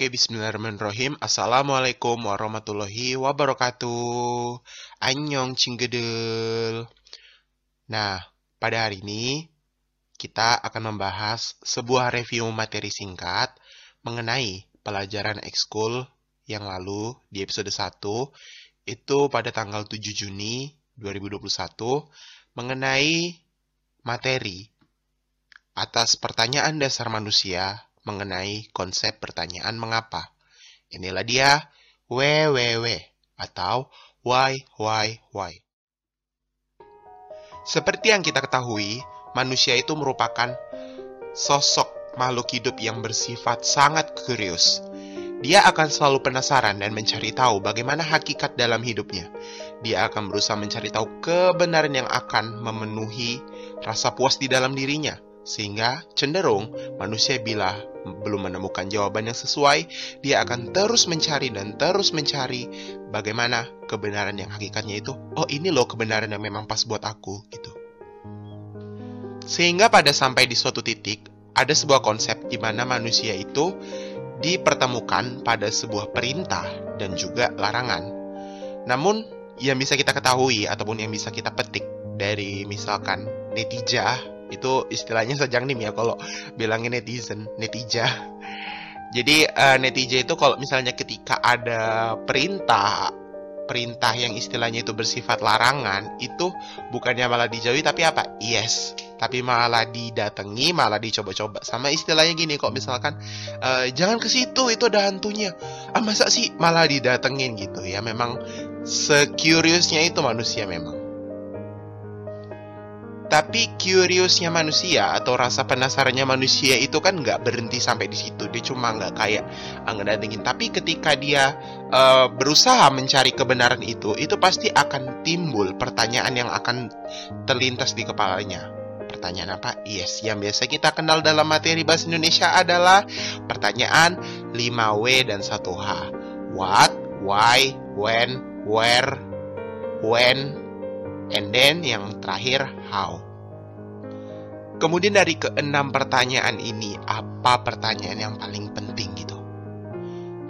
Oke, bismillahirrahmanirrahim. Assalamualaikum warahmatullahi wabarakatuh. Annyeong cinggedel. Nah, pada hari ini kita akan membahas sebuah review materi singkat mengenai pelajaran ekskul yang lalu di episode 1 itu pada tanggal 7 Juni 2021 mengenai materi atas pertanyaan dasar manusia mengenai konsep pertanyaan mengapa. Inilah dia WWW atau why, why, why. Seperti yang kita ketahui, manusia itu merupakan sosok makhluk hidup yang bersifat sangat kurios. Dia akan selalu penasaran dan mencari tahu bagaimana hakikat dalam hidupnya. Dia akan berusaha mencari tahu kebenaran yang akan memenuhi rasa puas di dalam dirinya sehingga cenderung manusia bila belum menemukan jawaban yang sesuai, dia akan terus mencari dan terus mencari bagaimana kebenaran yang hakikatnya itu. Oh, ini loh kebenaran yang memang pas buat aku gitu. Sehingga pada sampai di suatu titik ada sebuah konsep di mana manusia itu dipertemukan pada sebuah perintah dan juga larangan. Namun yang bisa kita ketahui ataupun yang bisa kita petik dari misalkan netijah itu istilahnya sajang nih ya kalau bilangin netizen netijah jadi uh, netijah itu kalau misalnya ketika ada perintah perintah yang istilahnya itu bersifat larangan itu bukannya malah dijauhi tapi apa? Yes. Tapi malah didatangi malah dicoba-coba. Sama istilahnya gini kok misalkan uh, jangan ke situ itu ada hantunya. Ah masa sih malah didatengin gitu? Ya memang securiousnya itu manusia memang tapi curiousnya manusia atau rasa penasarannya manusia itu kan nggak berhenti sampai di situ. Dia cuma nggak kayak ah, ngedatengin. Tapi ketika dia uh, berusaha mencari kebenaran itu, itu pasti akan timbul pertanyaan yang akan terlintas di kepalanya. Pertanyaan apa? Yes, yang biasa kita kenal dalam materi bahasa Indonesia adalah pertanyaan 5W dan 1H. What, why, when, where, when, and then yang terakhir how. Kemudian dari keenam pertanyaan ini, apa pertanyaan yang paling penting gitu?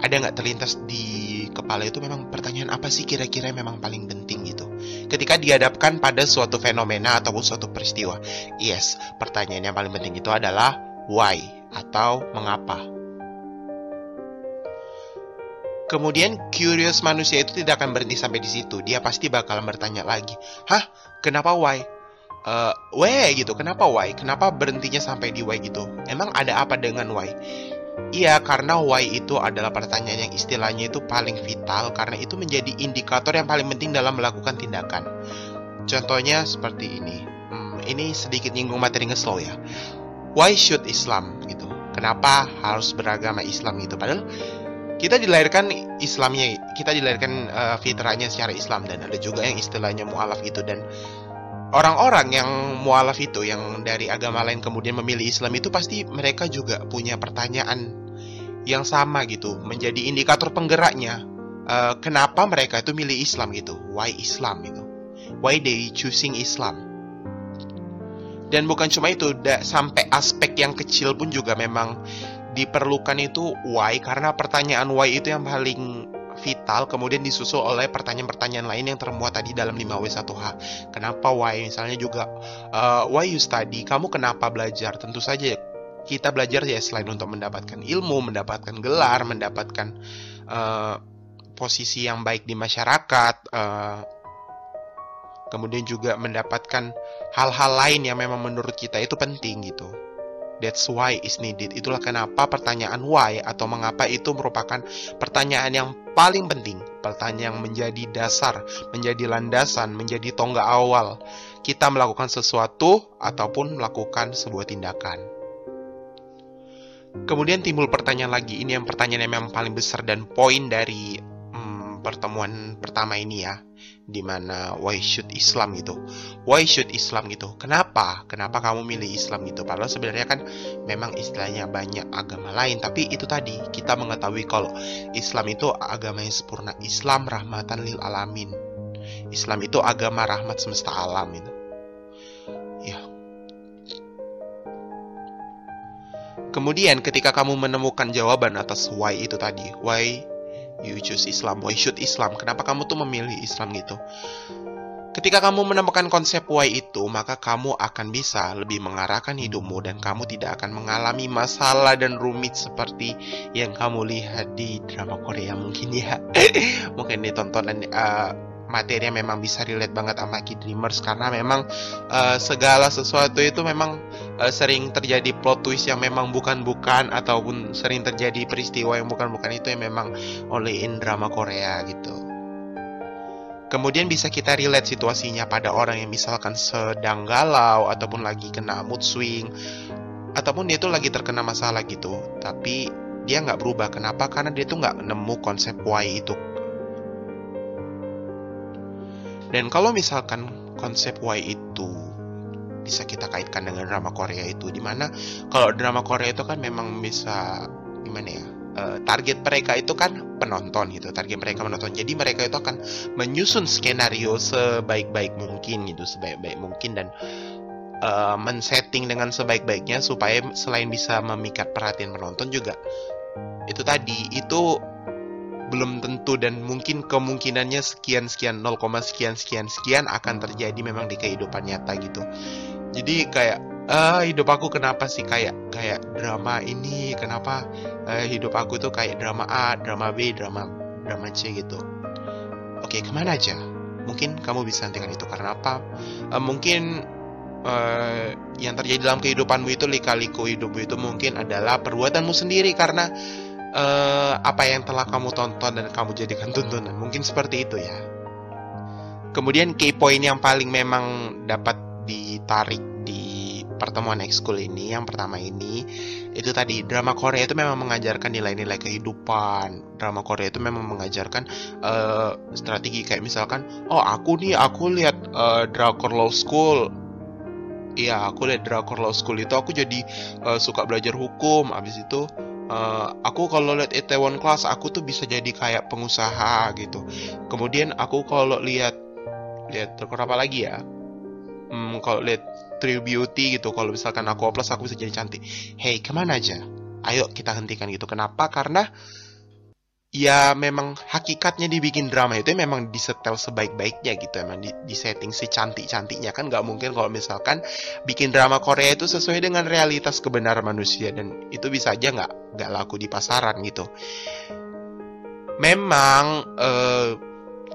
Ada nggak terlintas di kepala itu memang pertanyaan apa sih kira-kira memang paling penting gitu? Ketika dihadapkan pada suatu fenomena ataupun suatu peristiwa. Yes, pertanyaan yang paling penting itu adalah why atau mengapa. Kemudian curious manusia itu tidak akan berhenti sampai di situ. Dia pasti bakal bertanya lagi, "Hah? Kenapa why?" Uh, why gitu. Kenapa why? Kenapa berhentinya sampai di why gitu? Emang ada apa dengan why? Iya, karena why itu adalah pertanyaan yang istilahnya itu paling vital karena itu menjadi indikator yang paling penting dalam melakukan tindakan. Contohnya seperti ini. Hmm, ini sedikit nyinggung materi ngeslow ya. Why should Islam gitu? Kenapa harus beragama Islam gitu? Padahal kita dilahirkan Islamnya, kita dilahirkan uh, fitrahnya secara Islam dan ada juga yang istilahnya mualaf itu dan orang-orang yang mualaf itu yang dari agama lain kemudian memilih Islam itu pasti mereka juga punya pertanyaan yang sama gitu, menjadi indikator penggeraknya. Uh, kenapa mereka itu milih Islam gitu? Why Islam gitu? Why they choosing Islam? Dan bukan cuma itu, da, sampai aspek yang kecil pun juga memang diperlukan itu why karena pertanyaan why itu yang paling vital kemudian disusul oleh pertanyaan-pertanyaan lain yang termuat tadi dalam 5W1H. Kenapa why misalnya juga uh, why you study? Kamu kenapa belajar? Tentu saja kita belajar ya selain untuk mendapatkan ilmu, mendapatkan gelar, mendapatkan uh, posisi yang baik di masyarakat, uh, kemudian juga mendapatkan hal-hal lain yang memang menurut kita itu penting gitu. That's why is needed. Itulah kenapa pertanyaan why atau mengapa itu merupakan pertanyaan yang paling penting. Pertanyaan yang menjadi dasar, menjadi landasan, menjadi tonggak awal kita melakukan sesuatu ataupun melakukan sebuah tindakan. Kemudian timbul pertanyaan lagi. Ini yang pertanyaan yang paling besar dan poin dari pertemuan pertama ini ya di mana why should Islam gitu? Why should Islam gitu? Kenapa? Kenapa kamu milih Islam gitu? Padahal sebenarnya kan memang istilahnya banyak agama lain tapi itu tadi kita mengetahui kalau Islam itu agama yang sempurna. Islam rahmatan lil alamin. Islam itu agama rahmat semesta alam itu ya. Kemudian ketika kamu menemukan jawaban atas why itu tadi, why you choose Islam, why should Islam, kenapa kamu tuh memilih Islam gitu. Ketika kamu menemukan konsep why itu, maka kamu akan bisa lebih mengarahkan hidupmu dan kamu tidak akan mengalami masalah dan rumit seperti yang kamu lihat di drama Korea mungkin ya. mungkin ditontonan uh, materi yang memang bisa relate banget sama Kid Dreamers karena memang uh, segala sesuatu itu memang uh, sering terjadi plot twist yang memang bukan-bukan ataupun sering terjadi peristiwa yang bukan-bukan itu yang memang oleh in drama Korea gitu. Kemudian bisa kita relate situasinya pada orang yang misalkan sedang galau ataupun lagi kena mood swing ataupun dia itu lagi terkena masalah gitu. Tapi dia nggak berubah. Kenapa? Karena dia tuh nggak nemu konsep why itu dan kalau misalkan konsep why itu bisa kita kaitkan dengan drama Korea itu di mana kalau drama Korea itu kan memang bisa gimana ya uh, target mereka itu kan penonton gitu target mereka menonton jadi mereka itu akan menyusun skenario sebaik-baik mungkin gitu sebaik-baik mungkin dan uh, men-setting dengan sebaik-baiknya supaya selain bisa memikat perhatian penonton juga itu tadi itu belum tentu dan mungkin kemungkinannya sekian sekian 0, sekian sekian sekian akan terjadi memang di kehidupan nyata gitu. Jadi kayak uh, hidup aku kenapa sih kayak kayak drama ini kenapa uh, hidup aku tuh kayak drama A, drama B, drama drama C gitu. Oke, ke mana aja? Mungkin kamu bisa hentikan itu karena apa? Uh, mungkin uh, yang terjadi dalam kehidupanmu itu lika-liku hidupmu itu mungkin adalah perbuatanmu sendiri karena uh, apa yang telah kamu tonton dan kamu jadikan tuntunan. Mungkin seperti itu ya. Kemudian key point yang paling memang dapat ditarik di pertemuan ekskul ini, yang pertama ini, itu tadi drama Korea itu memang mengajarkan nilai-nilai kehidupan. Drama Korea itu memang mengajarkan uh, strategi kayak misalkan, oh aku nih aku lihat uh, Drakor Law School, Iya, aku lihat Drakor Law School itu aku jadi uh, suka belajar hukum. Abis itu uh, aku kalau lihat Itaewon Class aku tuh bisa jadi kayak pengusaha gitu kemudian aku kalau lihat lihat terus apa lagi ya hmm, kalau lihat True Beauty gitu kalau misalkan aku plus aku bisa jadi cantik. Hey ke mana aja? Ayo kita hentikan gitu. Kenapa? Karena ya memang hakikatnya dibikin drama itu memang disetel sebaik-baiknya gitu. Emang di, di setting si cantik-cantiknya. Kan nggak mungkin kalau misalkan bikin drama Korea itu sesuai dengan realitas kebenaran manusia. Dan itu bisa aja nggak nggak laku di pasaran gitu. Memang eh,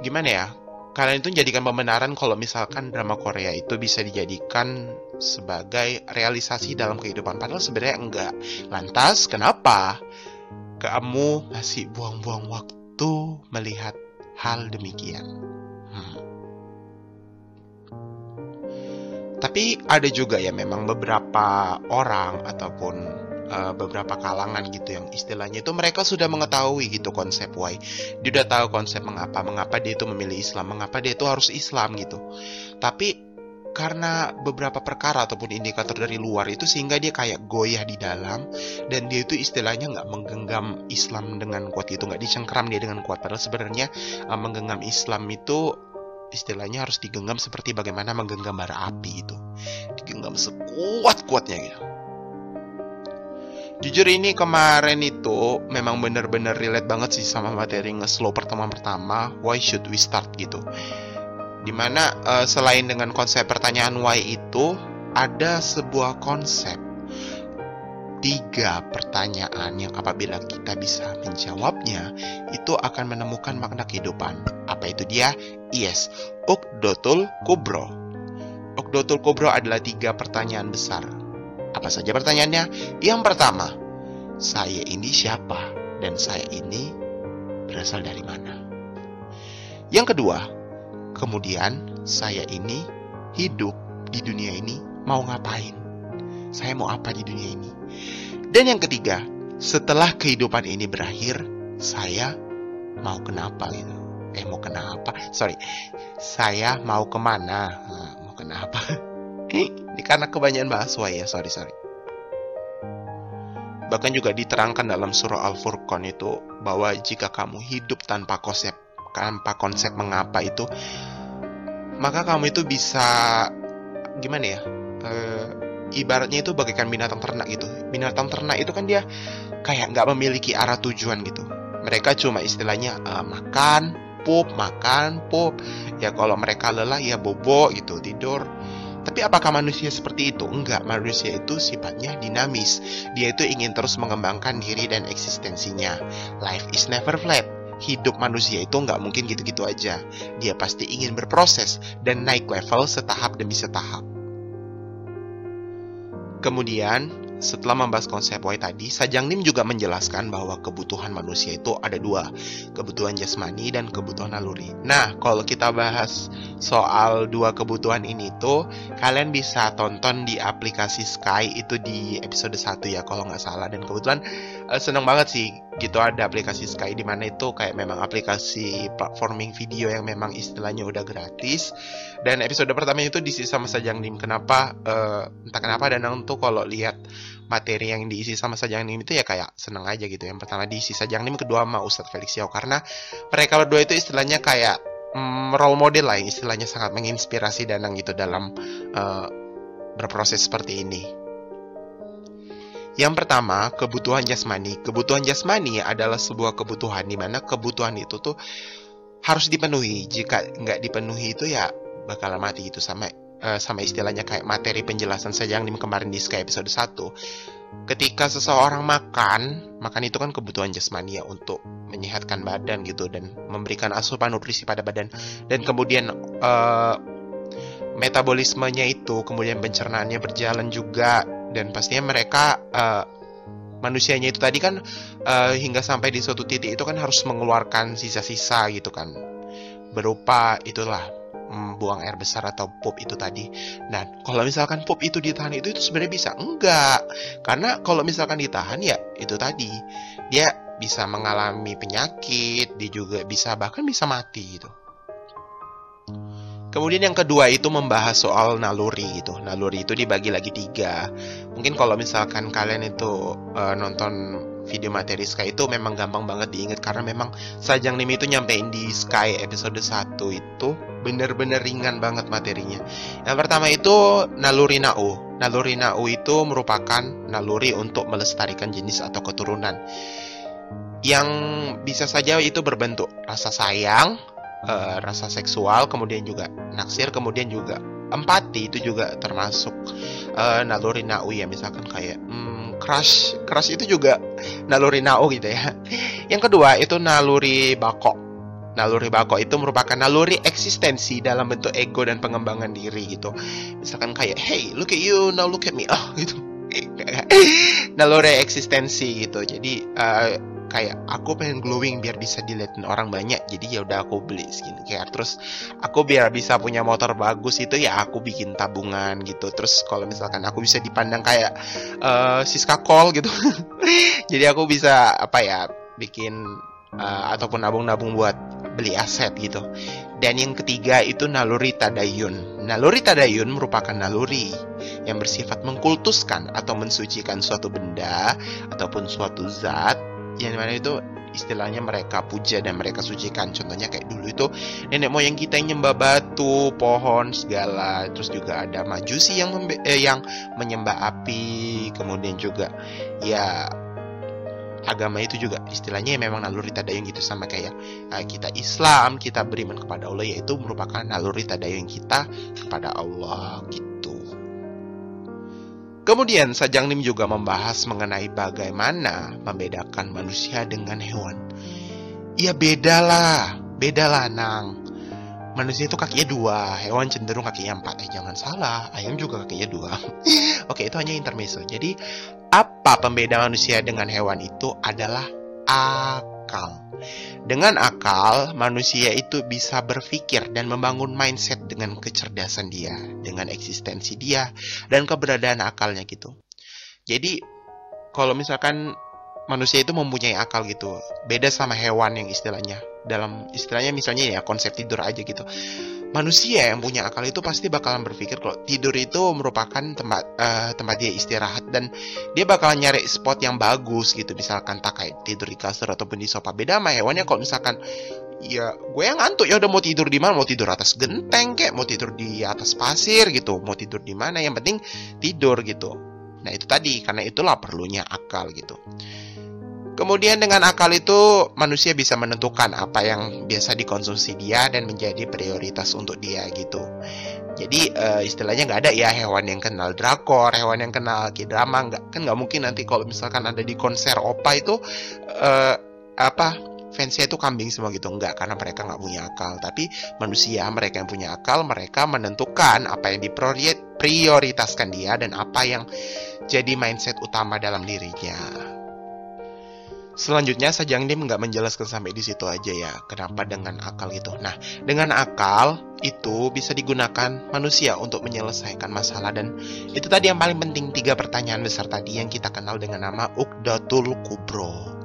gimana ya kalian itu jadikan pembenaran kalau misalkan drama Korea itu bisa dijadikan sebagai realisasi dalam kehidupan padahal sebenarnya enggak lantas kenapa kamu masih buang-buang waktu melihat hal demikian. Hmm. Tapi ada juga ya memang beberapa orang ataupun uh, beberapa kalangan gitu yang istilahnya itu mereka sudah mengetahui gitu konsep why. Dia udah tahu konsep mengapa, mengapa dia itu memilih Islam, mengapa dia itu harus Islam gitu. Tapi karena beberapa perkara ataupun indikator dari luar itu sehingga dia kayak goyah di dalam dan dia itu istilahnya nggak menggenggam Islam dengan kuat itu nggak dicengkram dia dengan kuat padahal sebenarnya uh, menggenggam Islam itu istilahnya harus digenggam seperti bagaimana menggenggam bara api itu digenggam sekuat kuatnya gitu Jujur ini kemarin itu memang bener-bener relate banget sih sama materi nge-slow pertemuan pertama Why should we start gitu Di mana uh, selain dengan konsep pertanyaan why itu ada sebuah konsep tiga pertanyaan yang apabila kita bisa menjawabnya itu akan menemukan makna kehidupan. Apa itu dia? Yes, Ukdotul Kubro. Ukdotul Kubro adalah tiga pertanyaan besar. Apa saja pertanyaannya? Yang pertama, saya ini siapa dan saya ini berasal dari mana? Yang kedua, Kemudian saya ini hidup di dunia ini mau ngapain? Saya mau apa di dunia ini? Dan yang ketiga, setelah kehidupan ini berakhir, saya mau kenapa gitu? Eh mau kenapa? Sorry, saya mau ke mana? Nah, mau kenapa? ini karena kebanyakan bahasa ya, sorry sorry. Bahkan juga diterangkan dalam surah Al-Furqan itu bahwa jika kamu hidup tanpa konsep tanpa konsep mengapa itu maka kamu itu bisa gimana ya uh, ibaratnya itu bagaikan binatang ternak gitu. Binatang ternak itu kan dia kayak nggak memiliki arah tujuan gitu. Mereka cuma istilahnya uh, makan pup makan pup. Ya kalau mereka lelah ya bobo gitu tidur tapi apakah manusia seperti itu? Enggak, manusia itu sifatnya dinamis. Dia itu ingin terus mengembangkan diri dan eksistensinya. Life is never flat. Hidup manusia itu nggak mungkin gitu-gitu aja. Dia pasti ingin berproses dan naik level setahap demi setahap. Kemudian, setelah membahas konsep why tadi, Sajang Nim juga menjelaskan bahwa kebutuhan manusia itu ada dua, kebutuhan jasmani dan kebutuhan naluri. Nah, kalau kita bahas soal dua kebutuhan ini tuh, kalian bisa tonton di aplikasi Sky itu di episode 1 ya kalau nggak salah. Dan kebetulan uh, seneng banget sih gitu ada aplikasi Sky di mana itu kayak memang aplikasi platforming video yang memang istilahnya udah gratis. Dan episode pertama itu diisi sama Sajang Nim. Kenapa? Uh, entah kenapa Danang tuh kalau lihat materi yang diisi sama Sajang Nim itu ya kayak seneng aja gitu. Yang pertama diisi Sajang Nim, kedua sama Ustadz Felix Yao karena mereka berdua itu istilahnya kayak mm, role model lah, istilahnya sangat menginspirasi Danang gitu dalam uh, berproses seperti ini. Yang pertama, kebutuhan jasmani. Kebutuhan jasmani adalah sebuah kebutuhan di mana kebutuhan itu tuh harus dipenuhi. Jika nggak dipenuhi itu ya bakal mati gitu sama uh, sama istilahnya kayak materi penjelasan saja yang kemarin di Sky episode 1 ketika seseorang makan makan itu kan kebutuhan jasmani ya untuk menyehatkan badan gitu dan memberikan asupan nutrisi pada badan dan kemudian uh, metabolismenya itu kemudian pencernaannya berjalan juga dan pastinya mereka uh, manusianya itu tadi kan uh, hingga sampai di suatu titik itu kan harus mengeluarkan sisa-sisa gitu kan berupa itulah mm, buang air besar atau pup itu tadi. Nah, kalau misalkan pup itu ditahan itu itu sebenarnya bisa enggak. Karena kalau misalkan ditahan ya itu tadi dia bisa mengalami penyakit, dia juga bisa bahkan bisa mati gitu. Kemudian yang kedua itu membahas soal naluri gitu. Naluri itu dibagi lagi tiga. Mungkin kalau misalkan kalian itu uh, nonton video materi Sky itu memang gampang banget diingat karena memang Sajang Nim itu nyampein di Sky episode 1 itu bener-bener ringan banget materinya. Yang pertama itu naluri nau. Naluri nau itu merupakan naluri untuk melestarikan jenis atau keturunan. Yang bisa saja itu berbentuk rasa sayang, uh, rasa seksual, kemudian juga naksir, kemudian juga empati itu juga termasuk uh, naluri nau ya misalkan kayak hmm, crush crush itu juga naluri nau gitu ya. Yang kedua itu naluri bako. Naluri bako itu merupakan naluri eksistensi dalam bentuk ego dan pengembangan diri gitu. Misalkan kayak hey look at you now look at me oh gitu. naluri eksistensi gitu. Jadi uh, kayak aku pengen glowing biar bisa dilihatin orang banyak jadi ya udah aku beli skincare. Terus aku biar bisa punya motor bagus itu ya aku bikin tabungan gitu. Terus kalau misalkan aku bisa dipandang kayak uh, Siska Call gitu jadi aku bisa apa ya bikin uh, ataupun nabung-nabung buat beli aset gitu. Dan yang ketiga itu naluri tadayun. Naluri tadayun merupakan naluri yang bersifat mengkultuskan atau mensucikan suatu benda ataupun suatu zat yang mana itu istilahnya mereka puja dan mereka sucikan. Contohnya kayak dulu itu nenek moyang kita yang nyembah batu pohon segala. Terus juga ada majusi yang eh, yang menyembah api. Kemudian juga ya agama itu juga istilahnya memang naluri tadayun gitu. Sama kayak uh, kita Islam kita beriman kepada Allah yaitu merupakan naluri tadayun kita kepada Allah gitu Kemudian Sajang Nim juga membahas mengenai bagaimana membedakan manusia dengan hewan. Ya bedalah, bedalah nang. Manusia itu kakinya dua, hewan cenderung kakinya empat. Eh jangan salah, ayam juga kakinya dua. Oke itu hanya intermezzo. Jadi apa pembeda manusia dengan hewan itu adalah akal. Dengan akal, manusia itu bisa berpikir dan membangun mindset dengan kecerdasan dia, dengan eksistensi dia, dan keberadaan akalnya gitu. Jadi, kalau misalkan manusia itu mempunyai akal gitu, beda sama hewan yang istilahnya. Dalam istilahnya misalnya ya konsep tidur aja gitu manusia yang punya akal itu pasti bakalan berpikir kalau tidur itu merupakan tempat uh, tempat dia istirahat dan dia bakalan nyari spot yang bagus gitu. Misalkan tak kayak tidur di kasur ataupun di sofa. Beda sama hewannya kalau misalkan ya gue yang ngantuk ya udah mau tidur di mana? Mau tidur atas genteng kayak mau tidur di atas pasir gitu. Mau tidur di mana? Yang penting tidur gitu. Nah itu tadi karena itulah perlunya akal gitu Kemudian dengan akal itu manusia bisa menentukan apa yang biasa dikonsumsi dia dan menjadi prioritas untuk dia gitu. Jadi uh, istilahnya nggak ada ya hewan yang kenal drakor, hewan yang kenal k-drama nggak kan nggak mungkin nanti kalau misalkan ada di konser opa itu uh, apa fansnya itu kambing semua gitu nggak karena mereka nggak punya akal tapi manusia mereka yang punya akal mereka menentukan apa yang diprioritaskan dia dan apa yang jadi mindset utama dalam dirinya. Selanjutnya Sajang Dim nggak menjelaskan sampai di situ aja ya. Kenapa dengan akal itu? Nah, dengan akal itu bisa digunakan manusia untuk menyelesaikan masalah dan itu tadi yang paling penting tiga pertanyaan besar tadi yang kita kenal dengan nama Ukdatul Kubro.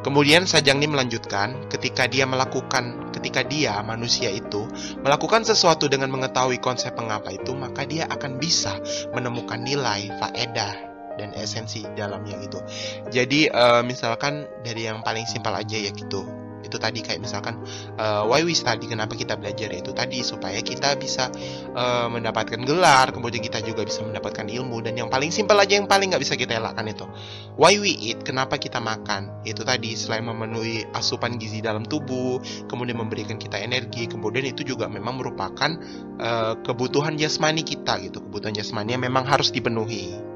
Kemudian Sajang Dim melanjutkan, ketika dia melakukan, ketika dia manusia itu melakukan sesuatu dengan mengetahui konsep mengapa itu, maka dia akan bisa menemukan nilai faedah dan esensi dalamnya gitu. Jadi uh, misalkan dari yang paling simpel aja ya gitu. Itu tadi kayak misalkan uh, why we study kenapa kita belajar itu tadi supaya kita bisa uh, mendapatkan gelar, kemudian kita juga bisa mendapatkan ilmu dan yang paling simpel aja yang paling nggak bisa kita elakkan itu. Why we eat? Kenapa kita makan? Itu tadi selain memenuhi asupan gizi dalam tubuh, kemudian memberikan kita energi, kemudian itu juga memang merupakan uh, kebutuhan jasmani kita gitu. Kebutuhan jasmani yang memang harus dipenuhi.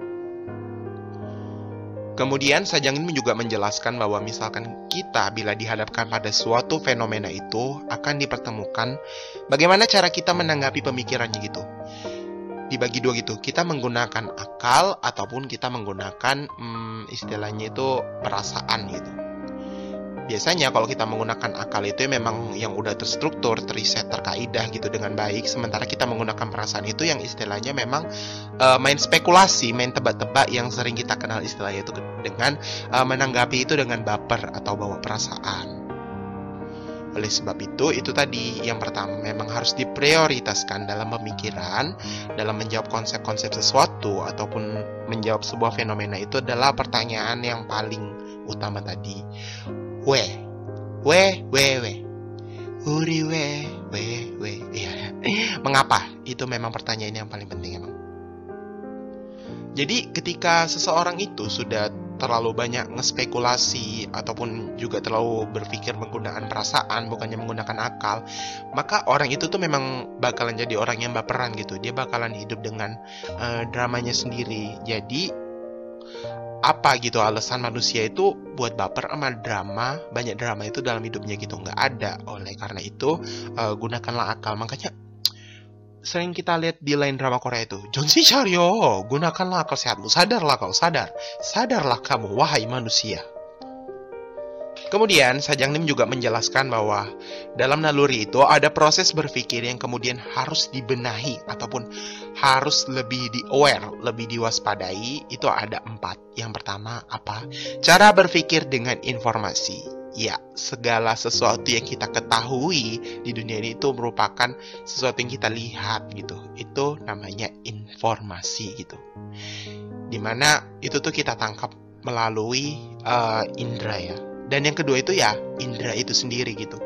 Kemudian Sajang ini juga menjelaskan bahwa misalkan kita bila dihadapkan pada suatu fenomena itu akan dipertemukan bagaimana cara kita menanggapi pemikirannya gitu. Dibagi dua gitu, kita menggunakan akal ataupun kita menggunakan hmm, istilahnya itu perasaan gitu biasanya kalau kita menggunakan akal itu memang yang udah terstruktur, teriset, terkaidah gitu dengan baik. Sementara kita menggunakan perasaan itu yang istilahnya memang uh, main spekulasi, main tebak-tebak yang sering kita kenal istilahnya itu dengan uh, menanggapi itu dengan baper atau bawa perasaan. Oleh sebab itu, itu tadi yang pertama memang harus diprioritaskan dalam pemikiran, dalam menjawab konsep-konsep sesuatu ataupun menjawab sebuah fenomena itu adalah pertanyaan yang paling utama tadi we. We we we. Uri we we we. Ya. Mengapa? Itu memang pertanyaan yang paling penting emang. Jadi ketika seseorang itu sudah terlalu banyak ngespekulasi ataupun juga terlalu berpikir menggunakan perasaan bukannya menggunakan akal maka orang itu tuh memang bakalan jadi orang yang baperan gitu. Dia bakalan hidup dengan uh, dramanya sendiri. Jadi apa gitu alasan manusia itu buat baper sama drama banyak drama itu dalam hidupnya gitu nggak ada. Oleh karena itu uh, gunakanlah akal. Makanya sering kita lihat di lain drama Korea itu Jonsi Charyo gunakanlah akal sehatmu. Sadarlah kau sadar. Sadarlah kamu wahai manusia Kemudian, Sajang Nim juga menjelaskan bahwa dalam naluri itu ada proses berpikir yang kemudian harus dibenahi ataupun harus lebih di aware, lebih diwaspadai. Itu ada empat. Yang pertama apa? Cara berpikir dengan informasi. Ya, segala sesuatu yang kita ketahui di dunia ini itu merupakan sesuatu yang kita lihat gitu. Itu namanya informasi gitu. Di mana itu tuh kita tangkap melalui uh, indera ya dan yang kedua itu ya indera itu sendiri gitu.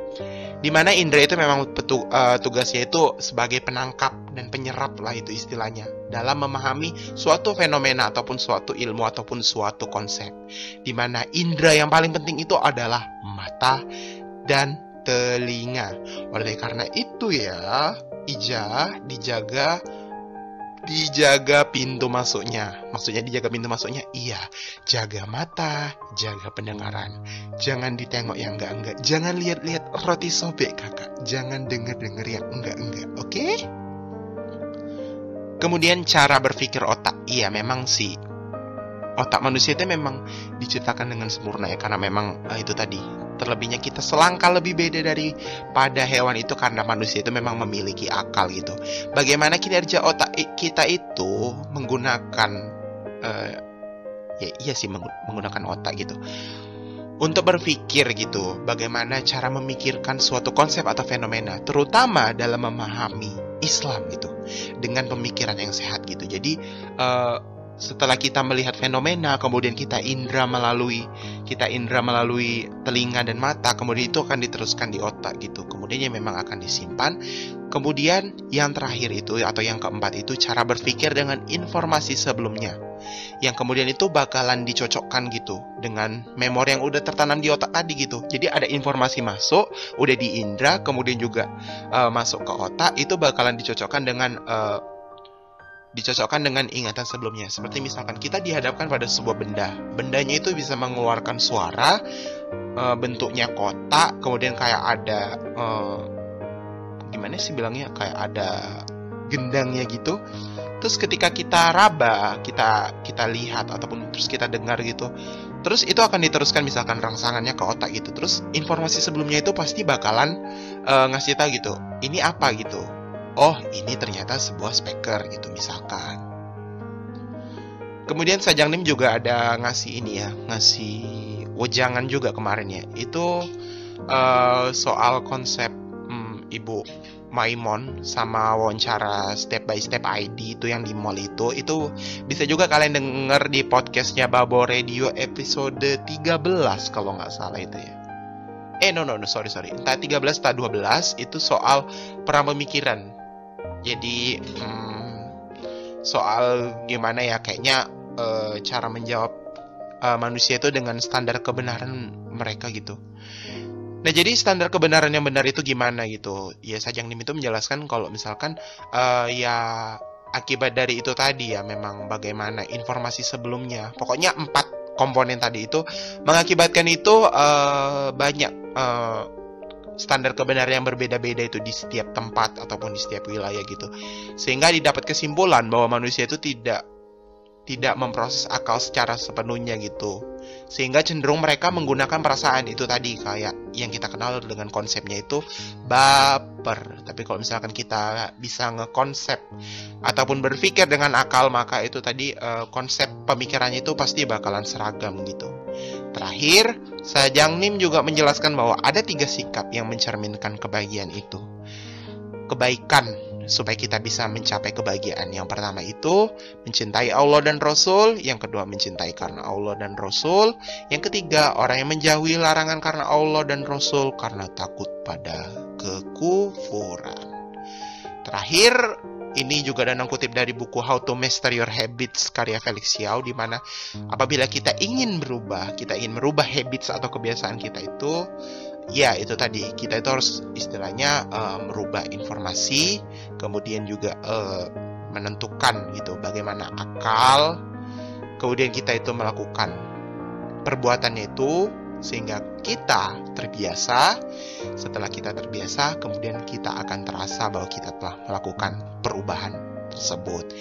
Di mana indera itu memang petu, uh, tugasnya itu sebagai penangkap dan penyerap lah itu istilahnya. Dalam memahami suatu fenomena ataupun suatu ilmu ataupun suatu konsep. Di mana indera yang paling penting itu adalah mata dan telinga. Oleh karena itu ya ija dijaga dijaga pintu masuknya. Maksudnya dijaga pintu masuknya? Iya, jaga mata, jaga pendengaran. Jangan ditengok yang enggak-enggak. Jangan lihat-lihat roti sobek kakak. Jangan denger-denger yang enggak-enggak, oke? Kemudian cara berpikir otak. Iya, memang sih. Otak manusia itu memang diciptakan dengan sempurna ya. Karena memang uh, itu tadi terlebihnya kita selangkah lebih beda daripada hewan itu karena manusia itu memang memiliki akal gitu. Bagaimana kinerja otak kita itu menggunakan uh, ya iya sih menggunakan otak gitu. Untuk berpikir gitu, bagaimana cara memikirkan suatu konsep atau fenomena, terutama dalam memahami Islam gitu, dengan pemikiran yang sehat gitu. Jadi uh, setelah kita melihat fenomena, kemudian kita indra melalui kita indra melalui telinga dan mata, kemudian itu akan diteruskan di otak gitu. Kemudian ya memang akan disimpan. Kemudian yang terakhir itu atau yang keempat itu cara berpikir dengan informasi sebelumnya. Yang kemudian itu bakalan dicocokkan gitu dengan memori yang udah tertanam di otak tadi gitu. Jadi ada informasi masuk, udah di indra, kemudian juga uh, masuk ke otak, itu bakalan dicocokkan dengan uh, dicocokkan dengan ingatan sebelumnya. Seperti misalkan kita dihadapkan pada sebuah benda. Bendanya itu bisa mengeluarkan suara, e, bentuknya kotak, kemudian kayak ada e, gimana sih bilangnya? Kayak ada gendangnya gitu. Terus ketika kita raba, kita kita lihat ataupun terus kita dengar gitu. Terus itu akan diteruskan misalkan rangsangannya ke otak gitu. Terus informasi sebelumnya itu pasti bakalan e, ngasih tahu gitu. Ini apa gitu oh ini ternyata sebuah speaker gitu misalkan. Kemudian Sajang Nim juga ada ngasih ini ya, ngasih wejangan juga kemarin ya. Itu uh, soal konsep hmm, Ibu Maimon sama wawancara step by step ID itu yang di mall itu itu bisa juga kalian denger di podcastnya Babo Radio episode 13 kalau nggak salah itu ya eh no no no sorry sorry entah 13 entah 12 itu soal perang pemikiran jadi hmm, soal gimana ya kayaknya uh, cara menjawab uh, manusia itu dengan standar kebenaran mereka gitu. Nah jadi standar kebenaran yang benar itu gimana gitu? Ya Sajang Nim itu menjelaskan kalau misalkan uh, ya akibat dari itu tadi ya memang bagaimana informasi sebelumnya. Pokoknya empat komponen tadi itu mengakibatkan itu uh, banyak uh, standar kebenaran yang berbeda-beda itu di setiap tempat ataupun di setiap wilayah gitu. Sehingga didapat kesimpulan bahwa manusia itu tidak tidak memproses akal secara sepenuhnya gitu. Sehingga cenderung mereka menggunakan perasaan itu tadi kayak yang kita kenal dengan konsepnya itu baper. Tapi kalau misalkan kita bisa ngekonsep ataupun berpikir dengan akal maka itu tadi uh, konsep pemikirannya itu pasti bakalan seragam gitu. Terakhir, Sajang Nim juga menjelaskan bahwa ada tiga sikap yang mencerminkan kebahagiaan itu. Kebaikan supaya kita bisa mencapai kebahagiaan. Yang pertama itu mencintai Allah dan Rasul, yang kedua mencintai karena Allah dan Rasul, yang ketiga orang yang menjauhi larangan karena Allah dan Rasul karena takut pada kekufuran. Terakhir, ini juga Danang kutip dari buku How to Master Your Habits karya Felix Xiao di mana apabila kita ingin berubah, kita ingin merubah habits atau kebiasaan kita itu ya itu tadi kita itu harus istilahnya uh, merubah informasi, kemudian juga uh, menentukan gitu bagaimana akal, kemudian kita itu melakukan perbuatannya itu sehingga kita terbiasa. Setelah kita terbiasa, kemudian kita akan terasa bahwa kita telah melakukan perubahan tersebut.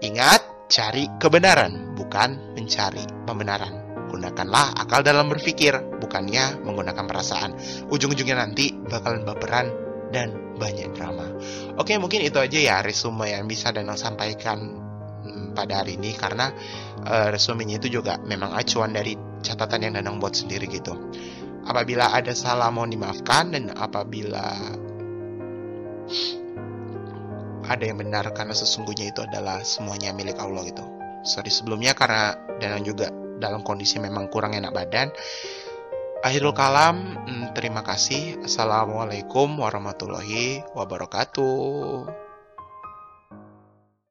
Ingat, cari kebenaran, bukan mencari pembenaran. Gunakanlah akal dalam berpikir, bukannya menggunakan perasaan. Ujung-ujungnya nanti bakalan baperan dan banyak drama. Oke, mungkin itu aja ya resume yang bisa Danang sampaikan hmm, pada hari ini karena uh, resumenya itu juga memang acuan dari catatan yang Danang buat sendiri gitu. Apabila ada salah mohon dimaafkan dan apabila ada yang benar karena sesungguhnya itu adalah semuanya milik Allah gitu. Sorry sebelumnya karena Danang juga dalam kondisi memang kurang enak badan. Akhirul kalam, hmm, terima kasih. Assalamualaikum warahmatullahi wabarakatuh.